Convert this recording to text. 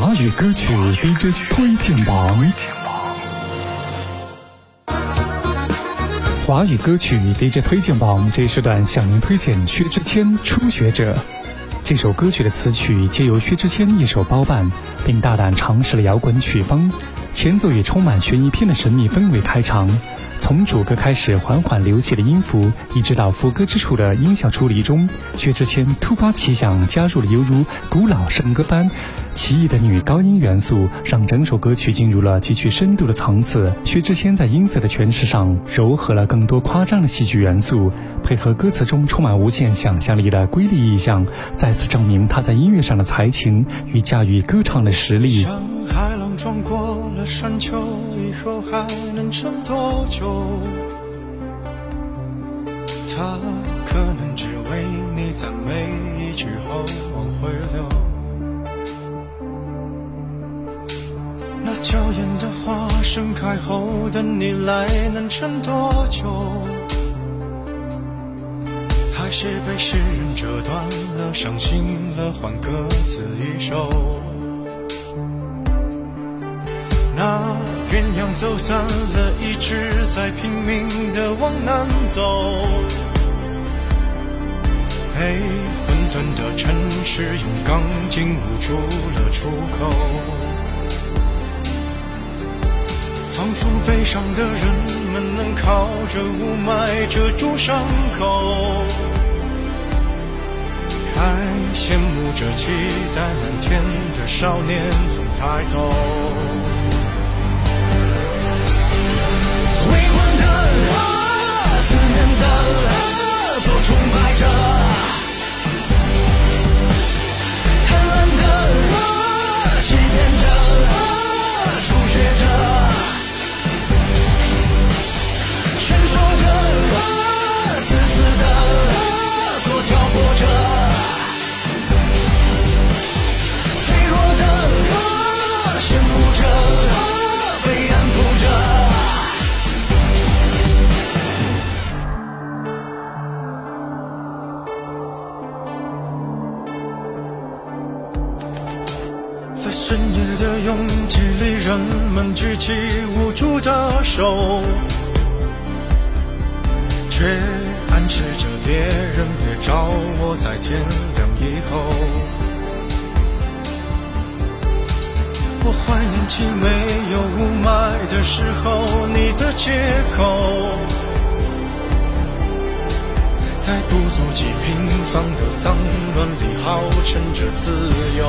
华语歌曲 DJ 推荐榜，华语歌曲 DJ 推荐榜这一时段向您推荐薛之谦《初学者》。这首歌曲的词曲皆由薛之谦一手包办，并大胆尝试了摇滚曲风，前奏以充满悬疑片的神秘氛围开场。从主歌开始缓缓流起的音符，一直到副歌之处的音效处理中，薛之谦突发奇想，加入了犹如古老圣歌般奇异的女高音元素，让整首歌曲进入了极具深度的层次。薛之谦在音色的诠释上，糅合了更多夸张的戏剧元素，配合歌词中充满无限想象力的瑰丽意象，再次证明他在音乐上的才情与驾驭歌唱的实力。撞过了山丘，以后还能撑多久？他可能只为你赞美一句后往回流。那娇艳的花盛开后，等你来能撑多久？还是被诗人折断了，伤心了，换歌词一首。走散了，一直在拼命的往南走。被混沌的城市用钢筋捂住了出口，仿佛悲伤的人们能靠着雾霾遮住伤口，还羡慕着期待蓝天的少年总抬头。啊思念的拥挤里，人们举起无助的手，却暗示着别人别找我，在天亮以后。我怀念起没有雾霾的时候，你的借口，在不足几平方的脏乱里，号称着自由。